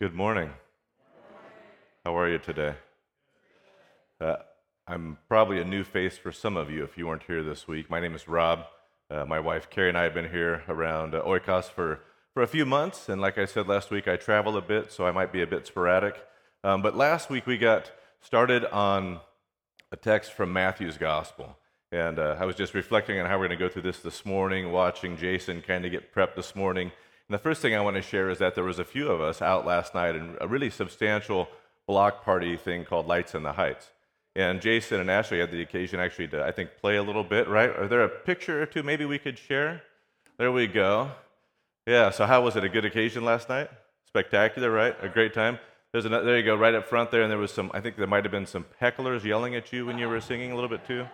Good morning. How are you today? Uh, I'm probably a new face for some of you if you weren't here this week. My name is Rob. Uh, my wife Carrie and I have been here around uh, Oikos for, for a few months, and like I said last week, I travel a bit, so I might be a bit sporadic. Um, but last week we got started on a text from Matthew's Gospel. And uh, I was just reflecting on how we're going to go through this this morning, watching Jason kind of get prepped this morning. And the first thing I want to share is that there was a few of us out last night in a really substantial block party thing called Lights in the Heights. And Jason and Ashley had the occasion actually to, I think, play a little bit, right? Are there a picture or two maybe we could share? There we go. Yeah, so how was it? A good occasion last night? Spectacular, right? A great time? There's another, there you go, right up front there, and there was some, I think there might have been some hecklers yelling at you when you were singing a little bit too.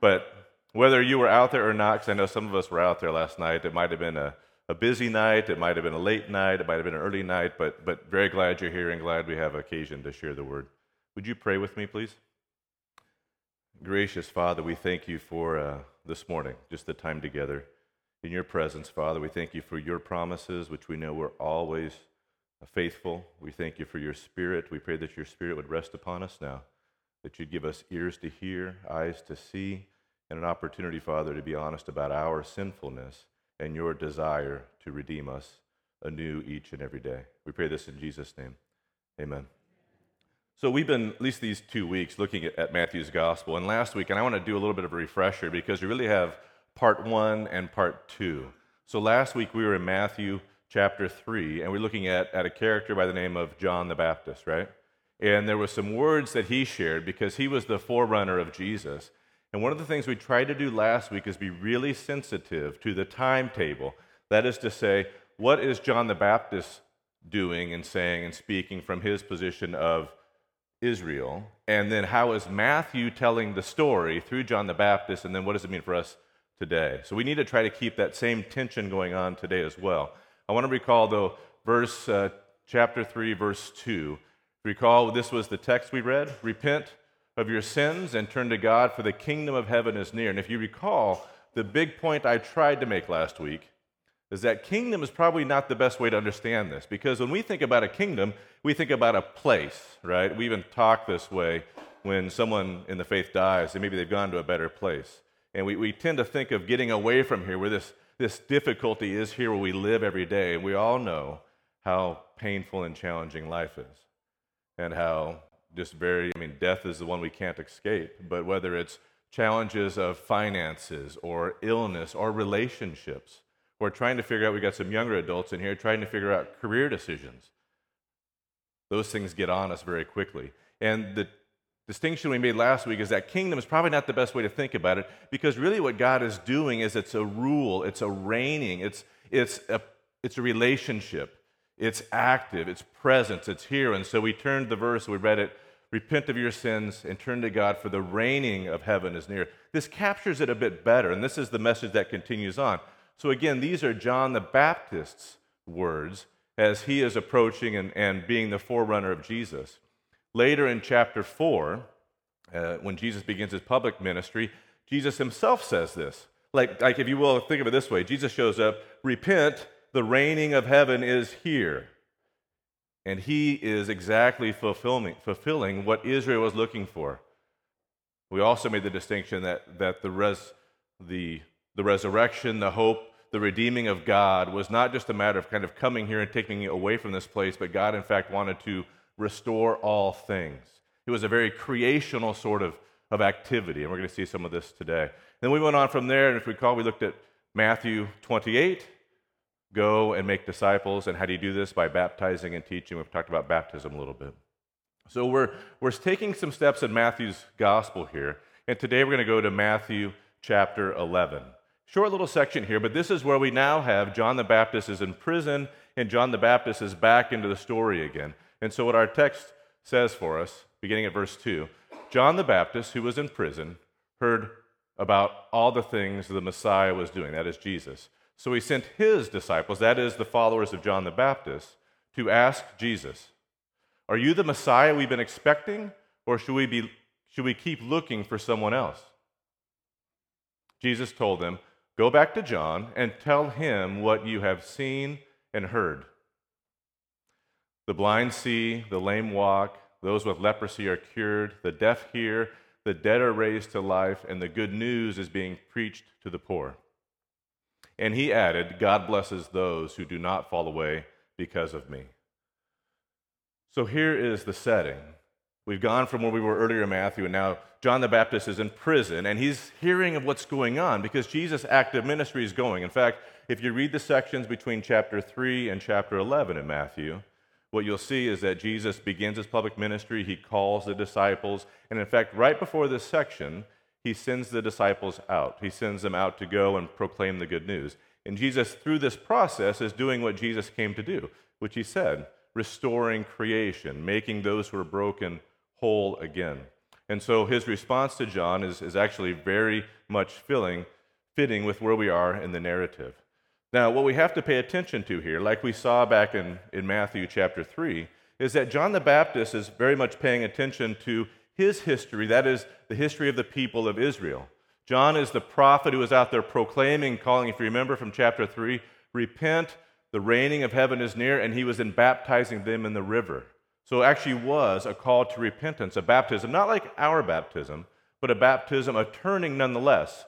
But whether you were out there or not, because I know some of us were out there last night, it might have been a a busy night, it might have been a late night, it might have been an early night, but, but very glad you're here and glad we have occasion to share the word. Would you pray with me, please? Gracious Father, we thank you for uh, this morning, just the time together in your presence, Father. We thank you for your promises, which we know were always faithful. We thank you for your spirit. We pray that your spirit would rest upon us now, that you'd give us ears to hear, eyes to see, and an opportunity, Father, to be honest about our sinfulness and your desire to redeem us anew each and every day. We pray this in Jesus' name. Amen. So, we've been, at least these two weeks, looking at, Matthew's gospel. And last week, and I want to do a little bit of a refresher because we really have part one and part two. So, last week we were in Matthew chapter three, and we're looking at, at a character by the name of John the Baptist, right? And there were some words that he shared because he was the forerunner of Jesus. And one of the things we tried to do last week is be really sensitive to the timetable. That is to say, what is John the Baptist doing and saying and speaking from his position of Israel? And then how is Matthew telling the story through John the Baptist? And then what does it mean for us today? So we need to try to keep that same tension going on today as well. I want to recall, though, verse uh, chapter 3, verse 2. Recall this was the text we read repent of your sins and turn to God, for the kingdom of heaven is near. And if you recall, the big point I tried to make last week is that kingdom is probably not the best way to understand this because when we think about a kingdom, we think about a place, right? We even talk this way when someone in the faith dies and maybe they've gone to a better place. And we, we tend to think of getting away from here where this, this difficulty is here where we live every day. And we all know how painful and challenging life is and how just very, I mean, death is the one we can't escape, but whether it's challenges of finances or illness or relationships, we're trying to figure out, we got some younger adults in here trying to figure out career decisions. Those things get on us very quickly. And the distinction we made last week is that kingdom is probably not the best way to think about it because really what God is doing is it's a rule, it's a reigning, it's, it's, a, it's a relationship. It's active, it's presence, it's here. And so we turned the verse, we read it Repent of your sins and turn to God, for the reigning of heaven is near. This captures it a bit better, and this is the message that continues on. So, again, these are John the Baptist's words as he is approaching and, and being the forerunner of Jesus. Later in chapter 4, uh, when Jesus begins his public ministry, Jesus himself says this. Like, like, if you will, think of it this way Jesus shows up, repent, the reigning of heaven is here. And he is exactly fulfilling, fulfilling what Israel was looking for. We also made the distinction that, that the, res, the, the resurrection, the hope, the redeeming of God was not just a matter of kind of coming here and taking it away from this place, but God, in fact, wanted to restore all things. It was a very creational sort of, of activity, and we're going to see some of this today. Then we went on from there, and if we recall, we looked at Matthew 28, Go and make disciples. And how do you do this? By baptizing and teaching. We've talked about baptism a little bit. So we're, we're taking some steps in Matthew's gospel here. And today we're going to go to Matthew chapter 11. Short little section here, but this is where we now have John the Baptist is in prison and John the Baptist is back into the story again. And so what our text says for us, beginning at verse 2 John the Baptist, who was in prison, heard about all the things the Messiah was doing, that is Jesus. So he sent his disciples, that is, the followers of John the Baptist, to ask Jesus, Are you the Messiah we've been expecting, or should we, be, should we keep looking for someone else? Jesus told them, Go back to John and tell him what you have seen and heard. The blind see, the lame walk, those with leprosy are cured, the deaf hear, the dead are raised to life, and the good news is being preached to the poor. And he added, God blesses those who do not fall away because of me. So here is the setting. We've gone from where we were earlier in Matthew, and now John the Baptist is in prison, and he's hearing of what's going on because Jesus' active ministry is going. In fact, if you read the sections between chapter 3 and chapter 11 in Matthew, what you'll see is that Jesus begins his public ministry. He calls the disciples. And in fact, right before this section, he sends the disciples out. He sends them out to go and proclaim the good news. And Jesus, through this process, is doing what Jesus came to do, which he said restoring creation, making those who are broken whole again. And so his response to John is, is actually very much filling, fitting with where we are in the narrative. Now, what we have to pay attention to here, like we saw back in, in Matthew chapter 3, is that John the Baptist is very much paying attention to his history, that is, the history of the people of Israel. John is the prophet who is out there proclaiming, calling, if you remember from chapter 3, repent, the reigning of heaven is near, and he was in baptizing them in the river. So it actually was a call to repentance, a baptism, not like our baptism, but a baptism, a turning nonetheless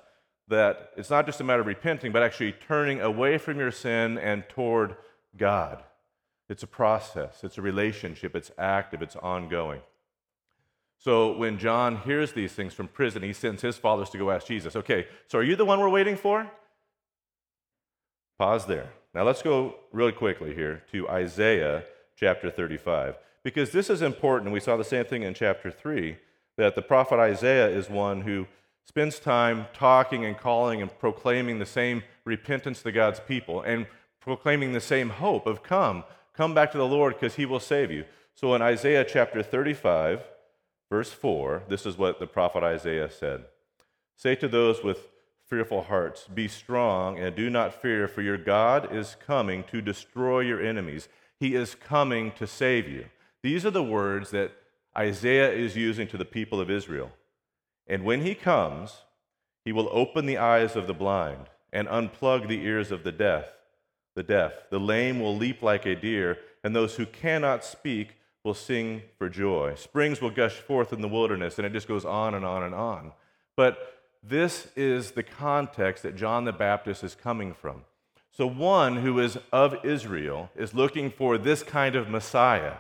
that it's not just a matter of repenting, but actually turning away from your sin and toward God. It's a process, it's a relationship, it's active, it's ongoing. So when John hears these things from prison, he sends his followers to go ask Jesus, okay, so are you the one we're waiting for? Pause there. Now let's go really quickly here to Isaiah chapter 35, because this is important. We saw the same thing in chapter 3 that the prophet Isaiah is one who spends time talking and calling and proclaiming the same repentance to God's people and proclaiming the same hope of come, come back to the Lord because he will save you. So in Isaiah chapter 35, verse 4, this is what the prophet Isaiah said Say to those with fearful hearts, Be strong and do not fear, for your God is coming to destroy your enemies. He is coming to save you. These are the words that Isaiah is using to the people of Israel. And when he comes, he will open the eyes of the blind and unplug the ears of the deaf. The deaf, the lame will leap like a deer, and those who cannot speak will sing for joy. Springs will gush forth in the wilderness, and it just goes on and on and on. But this is the context that John the Baptist is coming from. So, one who is of Israel is looking for this kind of Messiah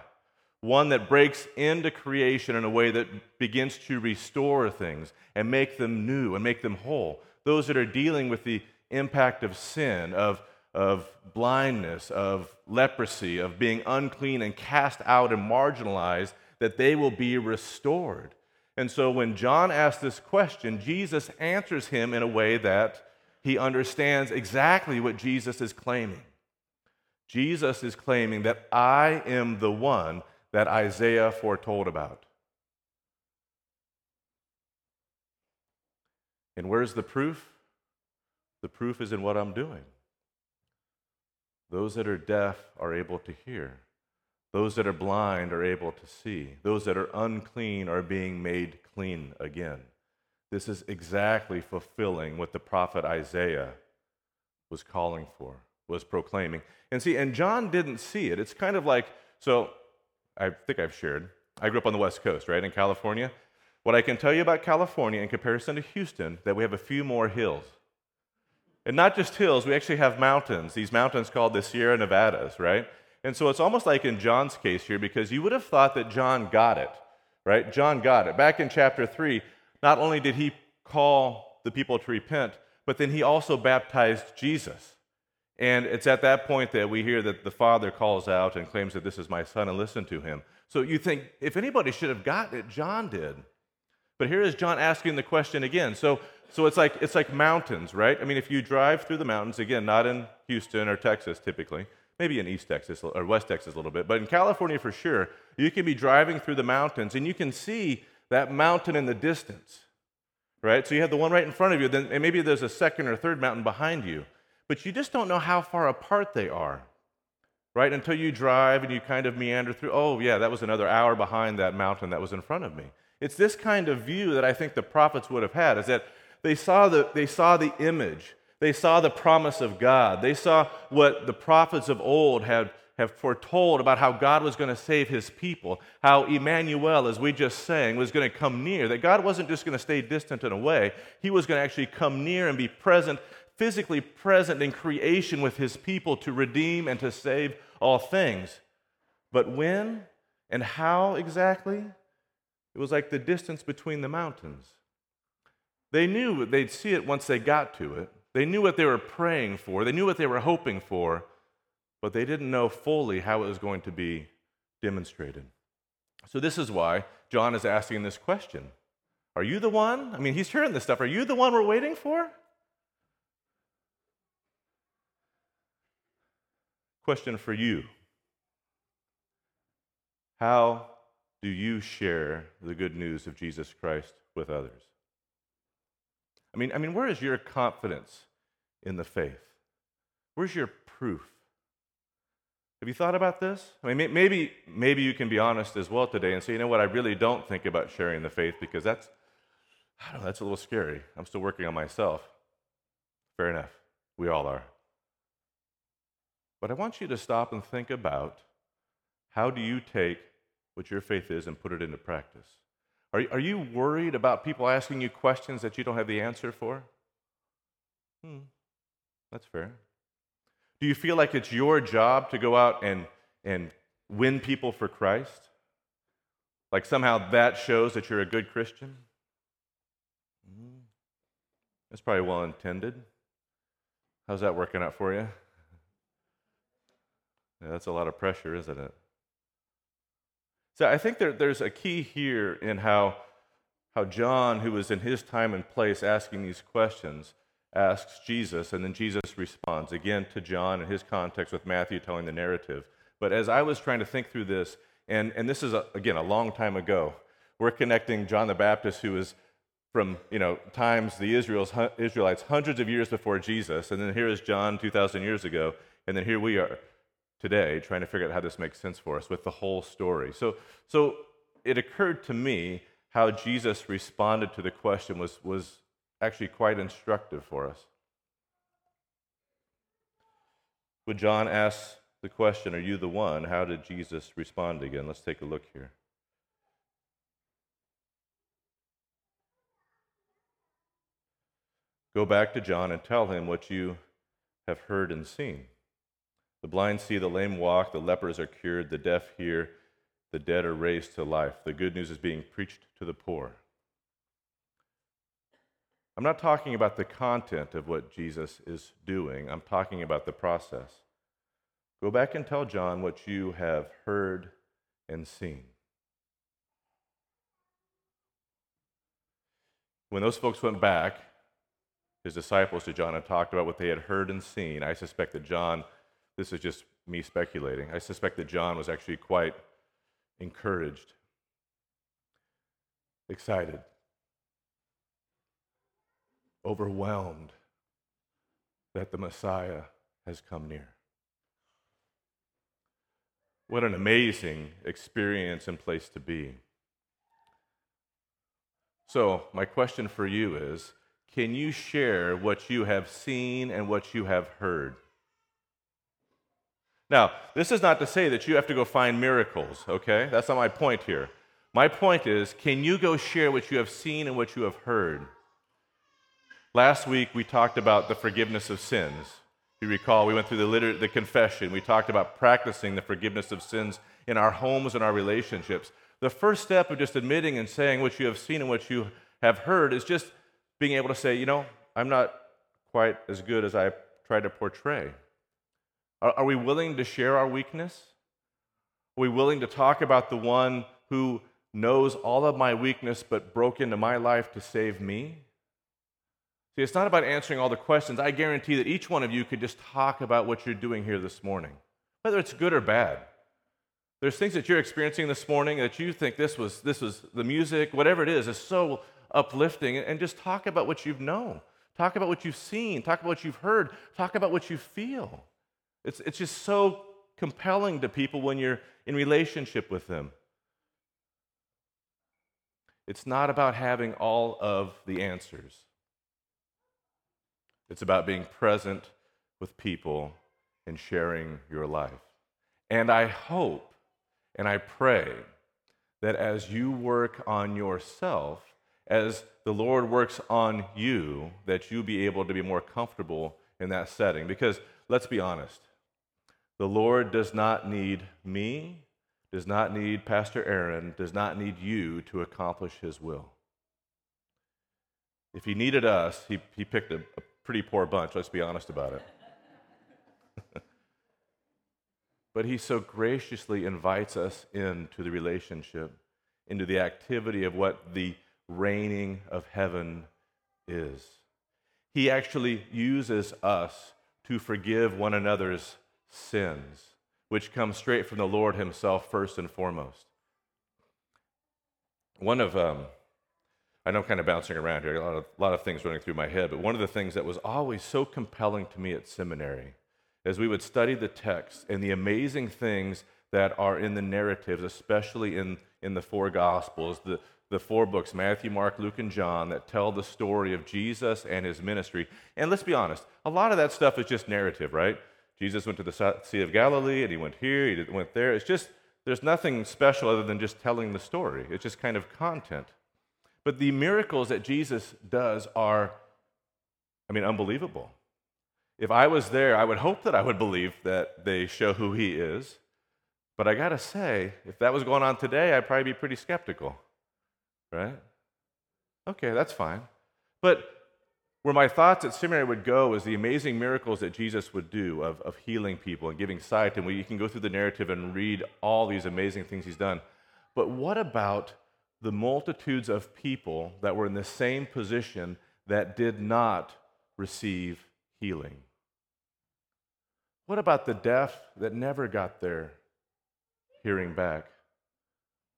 one that breaks into creation in a way that begins to restore things and make them new and make them whole. Those that are dealing with the impact of sin, of, of blindness, of leprosy, of being unclean and cast out and marginalized, that they will be restored. And so when John asks this question, Jesus answers him in a way that he understands exactly what Jesus is claiming. Jesus is claiming that I am the one that Isaiah foretold about. And where's the proof? The proof is in what I'm doing. Those that are deaf are able to hear. Those that are blind are able to see. Those that are unclean are being made clean again. This is exactly fulfilling what the prophet Isaiah was calling for, was proclaiming. And see, and John didn't see it. It's kind of like so I think I've shared. I grew up on the West Coast, right, in California. What I can tell you about California in comparison to Houston, that we have a few more hills. And not just hills, we actually have mountains, these mountains called the Sierra Nevadas, right? And so it's almost like in John's case here, because you would have thought that John got it, right? John got it. Back in chapter 3, not only did he call the people to repent, but then he also baptized Jesus. And it's at that point that we hear that the father calls out and claims that this is my son and listen to him. So you think, if anybody should have gotten it, John did. But here is John asking the question again. So, so it's, like, it's like mountains, right? I mean, if you drive through the mountains, again, not in Houston or Texas typically, maybe in East Texas or West Texas a little bit, but in California for sure, you can be driving through the mountains and you can see that mountain in the distance, right? So you have the one right in front of you, then, and maybe there's a second or third mountain behind you but you just don't know how far apart they are, right? Until you drive and you kind of meander through, oh, yeah, that was another hour behind that mountain that was in front of me. It's this kind of view that I think the prophets would have had, is that they saw the, they saw the image, they saw the promise of God, they saw what the prophets of old had have foretold about how God was going to save his people, how Emmanuel, as we just sang, was going to come near, that God wasn't just going to stay distant and away, he was going to actually come near and be present, physically present in creation with his people to redeem and to save all things. But when and how exactly? It was like the distance between the mountains. They knew they'd see it once they got to it. They knew what they were praying for, they knew what they were hoping for, but they didn't know fully how it was going to be demonstrated. So, this is why John is asking this question Are you the one? I mean, he's hearing this stuff. Are you the one we're waiting for? Question for you How do you share the good news of Jesus Christ with others? I mean, I mean, where is your confidence in the faith? Where's your proof? Have you thought about this? I mean, maybe, maybe you can be honest as well today and say, you know what, I really don't think about sharing the faith because that's, I don't know, that's a little scary. I'm still working on myself. Fair enough. We all are. But I want you to stop and think about how do you take what your faith is and put it into practice? Are, are you worried about people asking you questions that you don't have the answer for? Hmm, that's fair. Do you feel like it's your job to go out and, and win people for Christ? Like somehow that shows that you're a good Christian? Hmm, that's probably well intended. How's that working out for you? Yeah, that's a lot of pressure, isn't it? So I think there, there's a key here in how, how John, who was in his time and place asking these questions, asks Jesus, and then Jesus responds again to John in his context with Matthew telling the narrative. But as I was trying to think through this, and, and this is, a, again, a long time ago, we're connecting John the Baptist, who is from you know times the Israel's, Israelites hundreds of years before Jesus, and then here is John 2,000 years ago, and then here we are today trying to figure out how this makes sense for us with the whole story. So, so it occurred to me how Jesus responded to the question was, was actually quite instructive for us. When John asks the question, Are you the one? How did Jesus respond again? Let's take a look here. Go back to John and tell him what you have heard and seen. The blind see, the lame walk, the lepers are cured, the deaf hear, the dead are raised to life. The good news is being preached to the poor. I'm not talking about the content of what Jesus is doing, I'm talking about the process. Go back and tell John what you have heard and seen. When those folks went back, his disciples to John and talked about what they had heard and seen, I suspect that John this is just me speculating. I suspect that John was actually quite encouraged, excited, overwhelmed that the Messiah has come near. What an amazing experience and place to be. So, my question for you is can you share what you have seen and what you have heard? Now, this is not to say that you have to go find miracles, okay? That's not my point here. My point is can you go share what you have seen and what you have heard? Last week, we talked about the forgiveness of sins. If you recall, we went through the, liter- the confession. We talked about practicing the forgiveness of sins in our homes and our relationships. The first step of just admitting and saying what you have seen and what you have heard is just being able to say, you know, I'm not quite as good as I tried to portray. Are, are we willing to share our weakness? Are we willing to talk about the one who knows all of my weakness but broke into my life to save me? See, it's not about answering all the questions. I guarantee that each one of you could just talk about what you're doing here this morning, whether it's good or bad. There's things that you're experiencing this morning that you think this was this was the music, whatever it is, is so uplifting. And just talk about what you've known. Talk about what you've seen. Talk about what you've heard. Talk about what you feel. It's, it's just so compelling to people when you're in relationship with them. It's not about having all of the answers. It's about being present with people and sharing your life. And I hope and I pray that as you work on yourself, as the Lord works on you, that you be able to be more comfortable in that setting. Because let's be honest, the Lord does not need me, does not need Pastor Aaron, does not need you to accomplish his will. If he needed us, he, he picked a, a pretty poor bunch, let's be honest about it. but he so graciously invites us into the relationship, into the activity of what the reigning of heaven is. He actually uses us to forgive one another's sins, which come straight from the Lord Himself, first and foremost. One of, um, I know I'm kind of bouncing around here, a lot, of, a lot of things running through my head, but one of the things that was always so compelling to me at seminary as we would study the text and the amazing things that are in the narratives, especially in, in the four Gospels, the, the four books Matthew, Mark, Luke, and John that tell the story of Jesus and his ministry. And let's be honest, a lot of that stuff is just narrative, right? Jesus went to the Sea of Galilee and he went here, he went there. It's just, there's nothing special other than just telling the story. It's just kind of content. But the miracles that Jesus does are, I mean, unbelievable. If I was there, I would hope that I would believe that they show who he is. But I got to say, if that was going on today, I'd probably be pretty skeptical right? Okay, that's fine. But where my thoughts at seminary would go is the amazing miracles that Jesus would do of, of healing people and giving sight. And we, you can go through the narrative and read all these amazing things he's done. But what about the multitudes of people that were in the same position that did not receive healing? What about the deaf that never got their hearing back?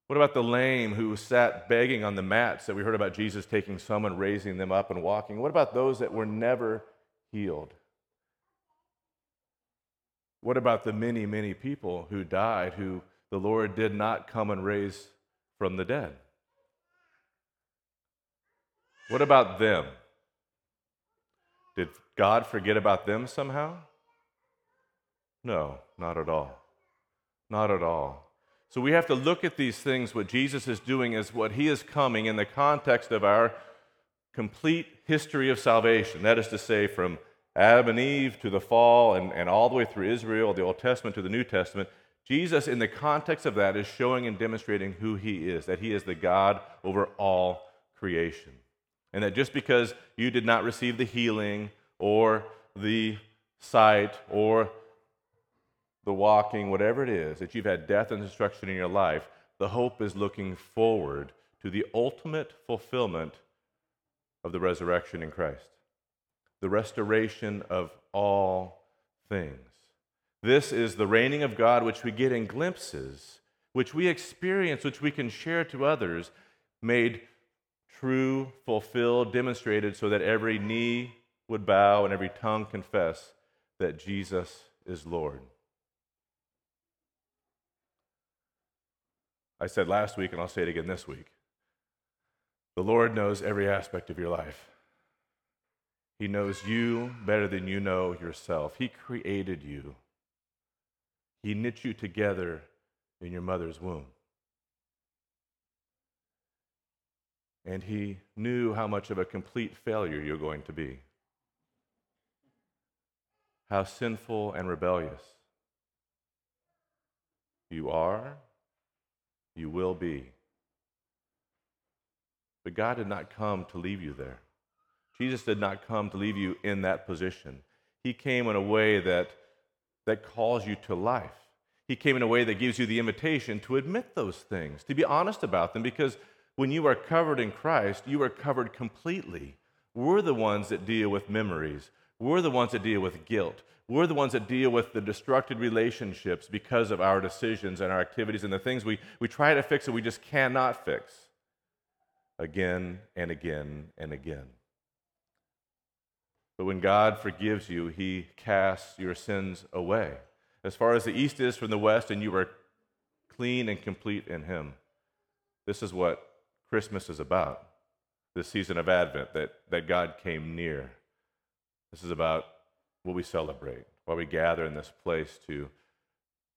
What about the lame who sat begging on the mats that we heard about Jesus taking someone, raising them up, and walking? What about those that were never healed? What about the many, many people who died who the Lord did not come and raise from the dead? What about them? Did God forget about them somehow? No, not at all. Not at all. So we have to look at these things, what Jesus is doing is what he is coming in the context of our complete history of salvation. That is to say, from Adam and Eve to the fall and, and all the way through Israel, the Old Testament to the New Testament. Jesus, in the context of that, is showing and demonstrating who he is, that he is the God over all creation. And that just because you did not receive the healing or the sight or the walking, whatever it is, that you've had death and destruction in your life, the hope is looking forward to the ultimate fulfillment of the resurrection in Christ, the restoration of all things. This is the reigning of God, which we get in glimpses, which we experience, which we can share to others, made true, fulfilled, demonstrated, so that every knee would bow and every tongue confess that Jesus is Lord. I said last week, and I'll say it again this week. The Lord knows every aspect of your life. He knows you better than you know yourself. He created you, He knit you together in your mother's womb. And He knew how much of a complete failure you're going to be, how sinful and rebellious you are you will be. But God did not come to leave you there. Jesus did not come to leave you in that position. He came in a way that, that calls you to life. He came in a way that gives you the invitation to admit those things, to be honest about them, because when you are covered in Christ, you are covered completely. We're the ones that deal with memories, we're the ones that deal with guilt. We're the ones that deal with the destructive relationships because of our decisions and our activities and the things we, we try to fix that we just cannot fix again and again and again. But when God forgives you, He casts your sins away. As far as the east is from the west, and you are clean and complete in Him. This is what Christmas is about, this season of Advent, that, that God came near. This is about what we celebrate, why we gather in this place to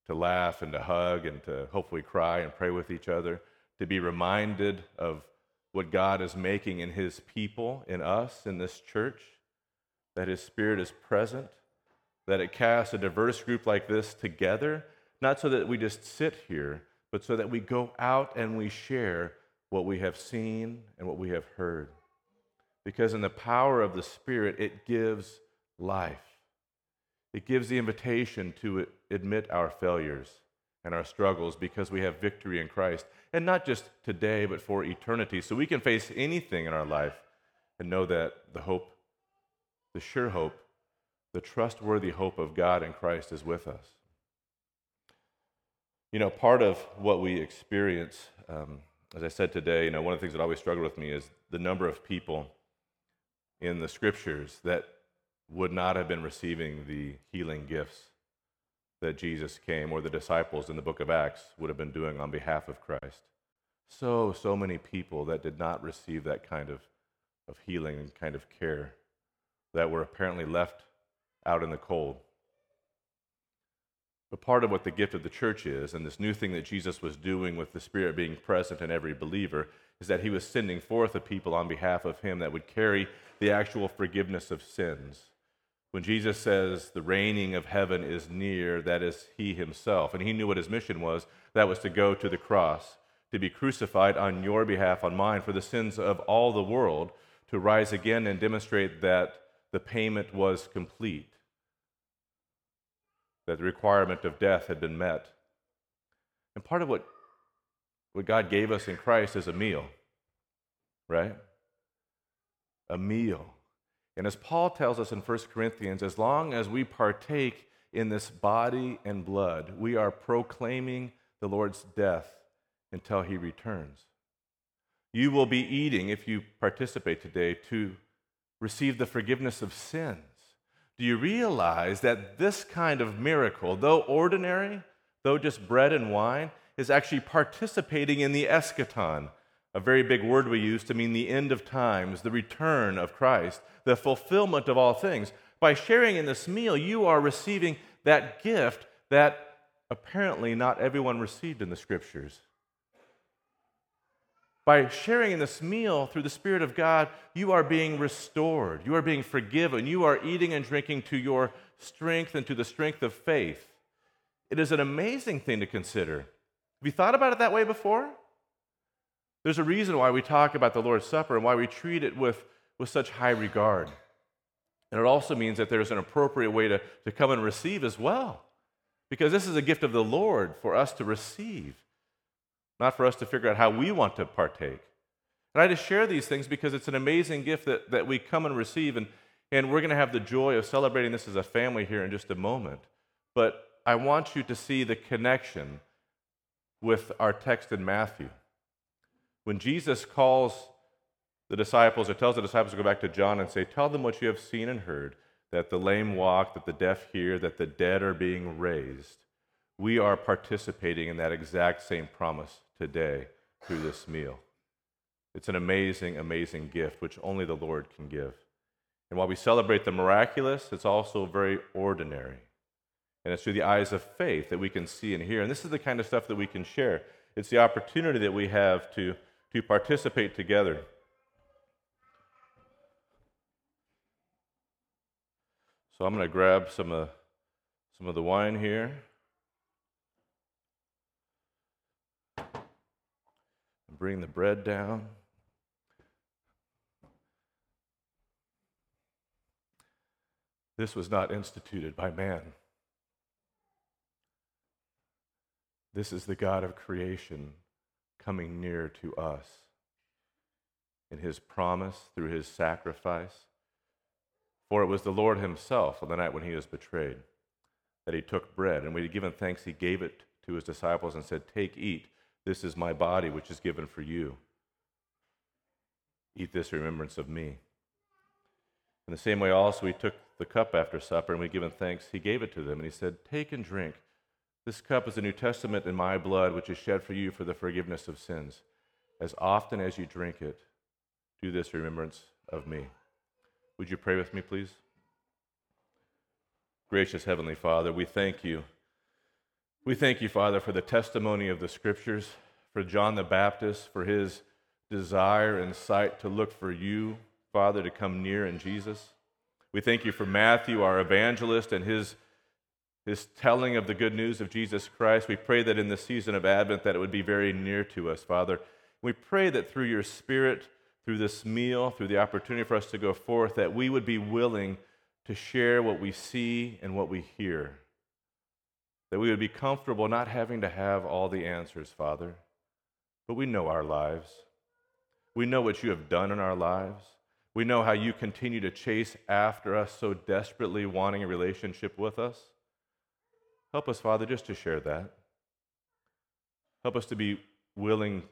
to laugh and to hug and to hopefully cry and pray with each other, to be reminded of what God is making in His people, in us, in this church, that His Spirit is present, that it casts a diverse group like this together, not so that we just sit here, but so that we go out and we share what we have seen and what we have heard. Because in the power of the Spirit, it gives life. It gives the invitation to admit our failures and our struggles because we have victory in Christ. And not just today, but for eternity. So we can face anything in our life and know that the hope, the sure hope, the trustworthy hope of God in Christ is with us. You know, part of what we experience, um, as I said today, you know, one of the things that always struggled with me is the number of people in the scriptures that would not have been receiving the healing gifts that Jesus came, or the disciples in the book of Acts would have been doing on behalf of Christ. So, so many people that did not receive that kind of, of healing and kind of care that were apparently left out in the cold. But part of what the gift of the church is, and this new thing that Jesus was doing with the Spirit being present in every believer, is that he was sending forth a people on behalf of him that would carry the actual forgiveness of sins when Jesus says the reigning of heaven is near, that is he himself. And he knew what his mission was that was to go to the cross, to be crucified on your behalf, on mine, for the sins of all the world, to rise again and demonstrate that the payment was complete, that the requirement of death had been met. And part of what, what God gave us in Christ is a meal, right? A meal and as Paul tells us in 1 Corinthians, as long as we partake in this body and blood, we are proclaiming the Lord's death until he returns. You will be eating, if you participate today, to receive the forgiveness of sins. Do you realize that this kind of miracle, though ordinary, though just bread and wine, is actually participating in the eschaton, a very big word we use to mean the end of times, the return of Christ, the fulfillment of all things. By sharing in this meal, you are receiving that gift that apparently not everyone received in the scriptures. By sharing in this meal through the Spirit of God, you are being restored. You are being forgiven. You are eating and drinking to your strength and to the strength of faith. It is an amazing thing to consider. Have you thought about it that way before? There's a reason why we talk about the Lord's Supper and why we treat it with, with such high regard. And it also means that there's an appropriate way to, to come and receive as well. Because this is a gift of the Lord for us to receive, not for us to figure out how we want to partake. And I just share these things because it's an amazing gift that, that we come and receive. And, and we're going to have the joy of celebrating this as a family here in just a moment. But I want you to see the connection with our text in Matthew. When Jesus calls the disciples or tells the disciples to go back to John and say, Tell them what you have seen and heard that the lame walk, that the deaf hear, that the dead are being raised. We are participating in that exact same promise today through this meal. It's an amazing, amazing gift which only the Lord can give. And while we celebrate the miraculous, it's also very ordinary. And it's through the eyes of faith that we can see and hear. And this is the kind of stuff that we can share. It's the opportunity that we have to to participate together. So I'm going to grab some of, some of the wine here. And bring the bread down. This was not instituted by man. This is the God of creation coming near to us in his promise through his sacrifice. For it was the Lord himself on the night when he was betrayed that he took bread, and when he had given thanks, he gave it to his disciples and said, Take, eat. This is my body, which is given for you. Eat this remembrance of me. In the same way, also, he took the cup after supper, and when he given thanks, he gave it to them, and he said, Take and drink. This cup is the New Testament in my blood, which is shed for you for the forgiveness of sins. As often as you drink it, do this remembrance of me. Would you pray with me, please? Gracious Heavenly Father, we thank you We thank you, Father, for the testimony of the scriptures, for John the Baptist, for his desire and sight to look for you, Father, to come near in Jesus. We thank you for Matthew, our evangelist, and his, his telling of the good news of Jesus Christ. We pray that in the season of Advent that it would be very near to us, Father. We pray that through your Spirit, through this meal, through the opportunity for us to go forth, that we would be willing to share what we see and what we hear. That we would be comfortable not having to have all the answers, Father, but we know our lives. We know what you have done in our lives. We know how you continue to chase after us so desperately, wanting a relationship with us. Help us, Father, just to share that. Help us to be willing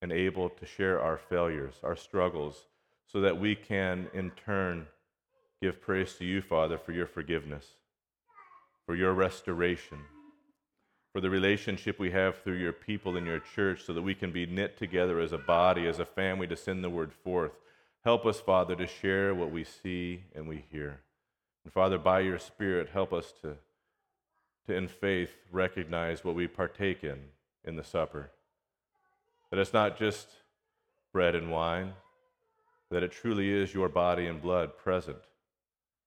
and able to share our failures, our struggles, so that we can, in turn, give praise to you, Father, for your forgiveness, for your restoration, for the relationship we have through your people in your church, so that we can be knit together as a body, as a family, to send the word forth. Help us, Father, to share what we see and we hear. And Father, by your Spirit, help us to, to in faith, recognize what we partake in in the supper. That it's not just bread and wine, that it truly is your body and blood present,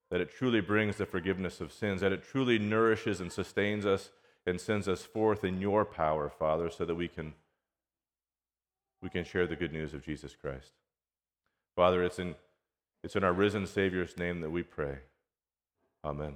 that it truly brings the forgiveness of sins, that it truly nourishes and sustains us and sends us forth in your power, Father, so that we can, we can share the good news of Jesus Christ. Father, it's in, it's in our risen Savior's name that we pray. Amen.